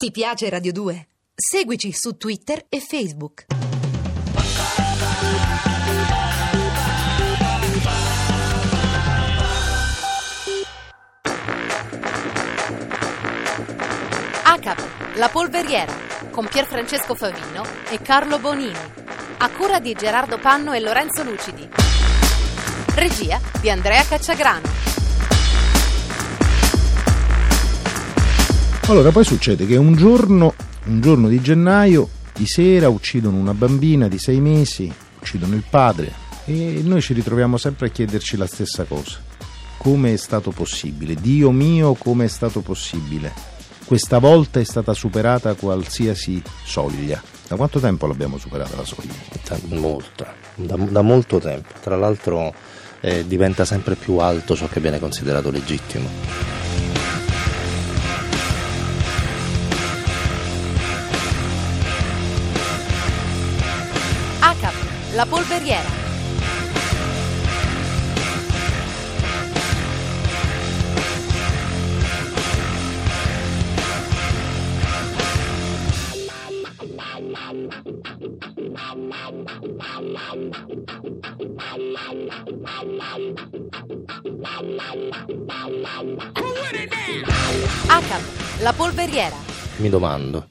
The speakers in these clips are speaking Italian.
Ti piace Radio 2? Seguici su Twitter e Facebook. ACAP, La Polveriera, con Pierfrancesco Favino e Carlo Bonini. A cura di Gerardo Panno e Lorenzo Lucidi. Regia di Andrea Cacciagrano. Allora, poi succede che un giorno, un giorno di gennaio, di sera uccidono una bambina di sei mesi, uccidono il padre e noi ci ritroviamo sempre a chiederci la stessa cosa. Come è stato possibile? Dio mio, come è stato possibile? Questa volta è stata superata qualsiasi soglia. Da quanto tempo l'abbiamo superata la soglia? Da molto, da, da molto tempo. Tra l'altro eh, diventa sempre più alto ciò che viene considerato legittimo. La polveriera. ACAP, la polveriera. Mi domando,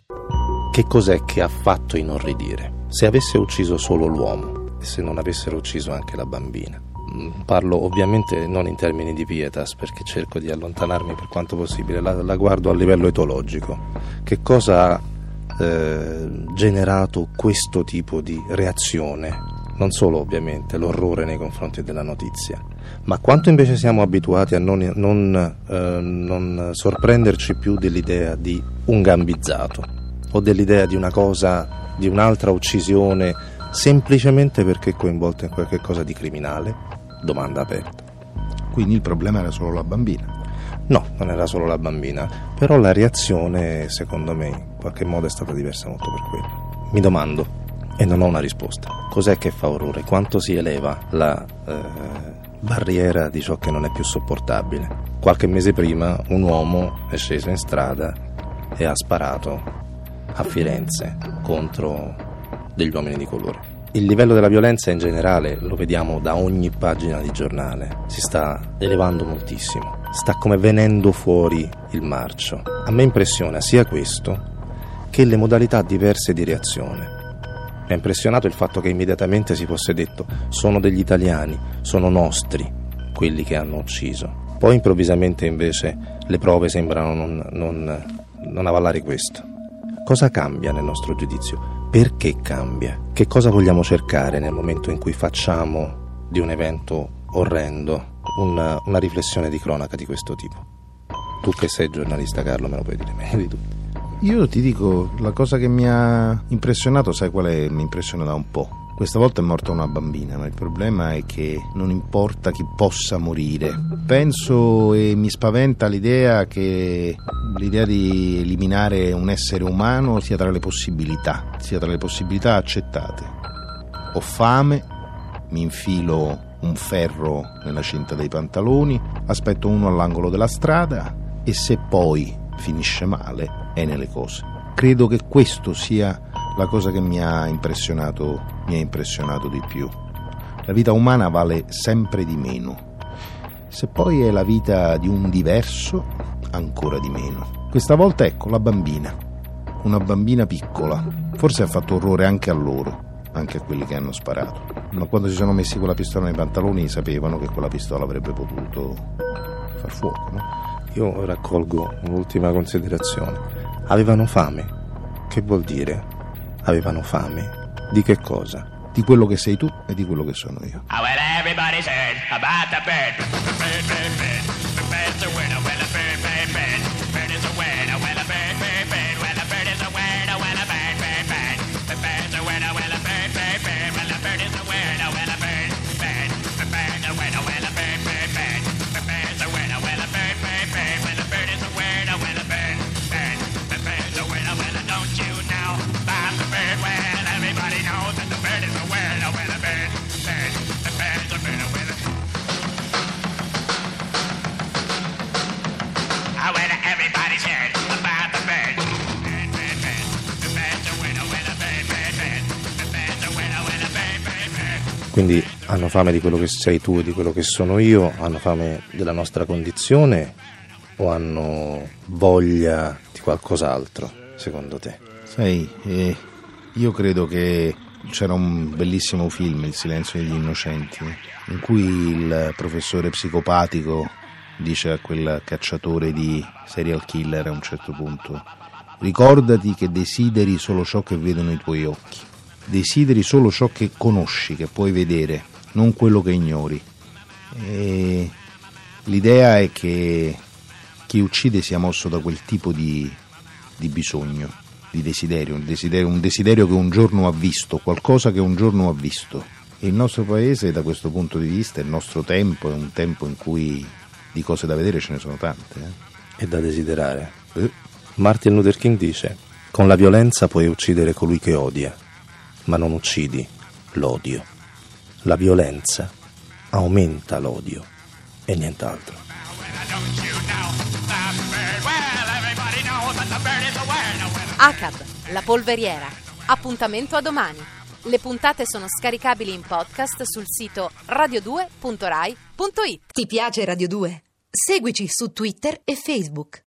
che cos'è che ha fatto inorridire? Se avesse ucciso solo l'uomo se non avessero ucciso anche la bambina. Mm, parlo ovviamente non in termini di pietas perché cerco di allontanarmi per quanto possibile, la, la guardo a livello etologico. Che cosa ha eh, generato questo tipo di reazione? Non solo ovviamente l'orrore nei confronti della notizia, ma quanto invece siamo abituati a non, non, eh, non sorprenderci più dell'idea di un gambizzato o dell'idea di una cosa di un'altra uccisione semplicemente perché coinvolta in qualche cosa di criminale? Domanda aperta. Quindi il problema era solo la bambina? No, non era solo la bambina, però la reazione secondo me in qualche modo è stata diversa molto per quello. Mi domando, e non ho una risposta, cos'è che fa orrore? Quanto si eleva la eh, barriera di ciò che non è più sopportabile? Qualche mese prima un uomo è sceso in strada e ha sparato a Firenze contro degli uomini di colore. Il livello della violenza in generale, lo vediamo da ogni pagina di giornale, si sta elevando moltissimo, sta come venendo fuori il marcio. A me impressiona sia questo che le modalità diverse di reazione. Mi ha impressionato il fatto che immediatamente si fosse detto sono degli italiani, sono nostri quelli che hanno ucciso. Poi improvvisamente invece le prove sembrano non, non, non avallare questo. Cosa cambia nel nostro giudizio? Perché cambia? Che cosa vogliamo cercare nel momento in cui facciamo di un evento orrendo una, una riflessione di cronaca di questo tipo? Tu che sei giornalista Carlo me lo puoi dire meglio di tutti. Io ti dico, la cosa che mi ha impressionato, sai qual è? Mi impressiona da un po'. Questa volta è morta una bambina, ma il problema è che non importa chi possa morire. Penso e mi spaventa l'idea che l'idea di eliminare un essere umano sia tra le possibilità, sia tra le possibilità accettate. Ho fame, mi infilo un ferro nella cinta dei pantaloni, aspetto uno all'angolo della strada e se poi finisce male è nelle cose. Credo che questo sia la cosa che mi ha impressionato, mi ha impressionato di più. La vita umana vale sempre di meno. Se poi è la vita di un diverso, ancora di meno. Questa volta ecco la bambina, una bambina piccola. Forse ha fatto orrore anche a loro, anche a quelli che hanno sparato. Ma quando si sono messi quella pistola nei pantaloni sapevano che quella pistola avrebbe potuto far fuoco, no? Io raccolgo un'ultima considerazione. Avevano fame. Che vuol dire? Avevano fame. Di che cosa? Di quello che sei tu e di quello che sono io. Oh, well, Quindi hanno fame di quello che sei tu e di quello che sono io, hanno fame della nostra condizione o hanno voglia di qualcos'altro, secondo te? Sai, eh, io credo che c'era un bellissimo film, Il silenzio degli innocenti, in cui il professore psicopatico dice a quel cacciatore di serial killer a un certo punto, ricordati che desideri solo ciò che vedono i tuoi occhi, desideri solo ciò che conosci, che puoi vedere, non quello che ignori. E l'idea è che chi uccide sia mosso da quel tipo di, di bisogno, di desiderio un, desiderio, un desiderio che un giorno ha visto, qualcosa che un giorno ha visto. E il nostro paese, da questo punto di vista, il nostro tempo è un tempo in cui di cose da vedere ce ne sono tante. Eh? E da desiderare. Eh? Martin Luther King dice, con la violenza puoi uccidere colui che odia, ma non uccidi l'odio. La violenza aumenta l'odio e nient'altro. ACAB, la polveriera. Appuntamento a domani. Le puntate sono scaricabili in podcast sul sito radio2.rai.it. Ti piace Radio 2? Seguici su Twitter e Facebook.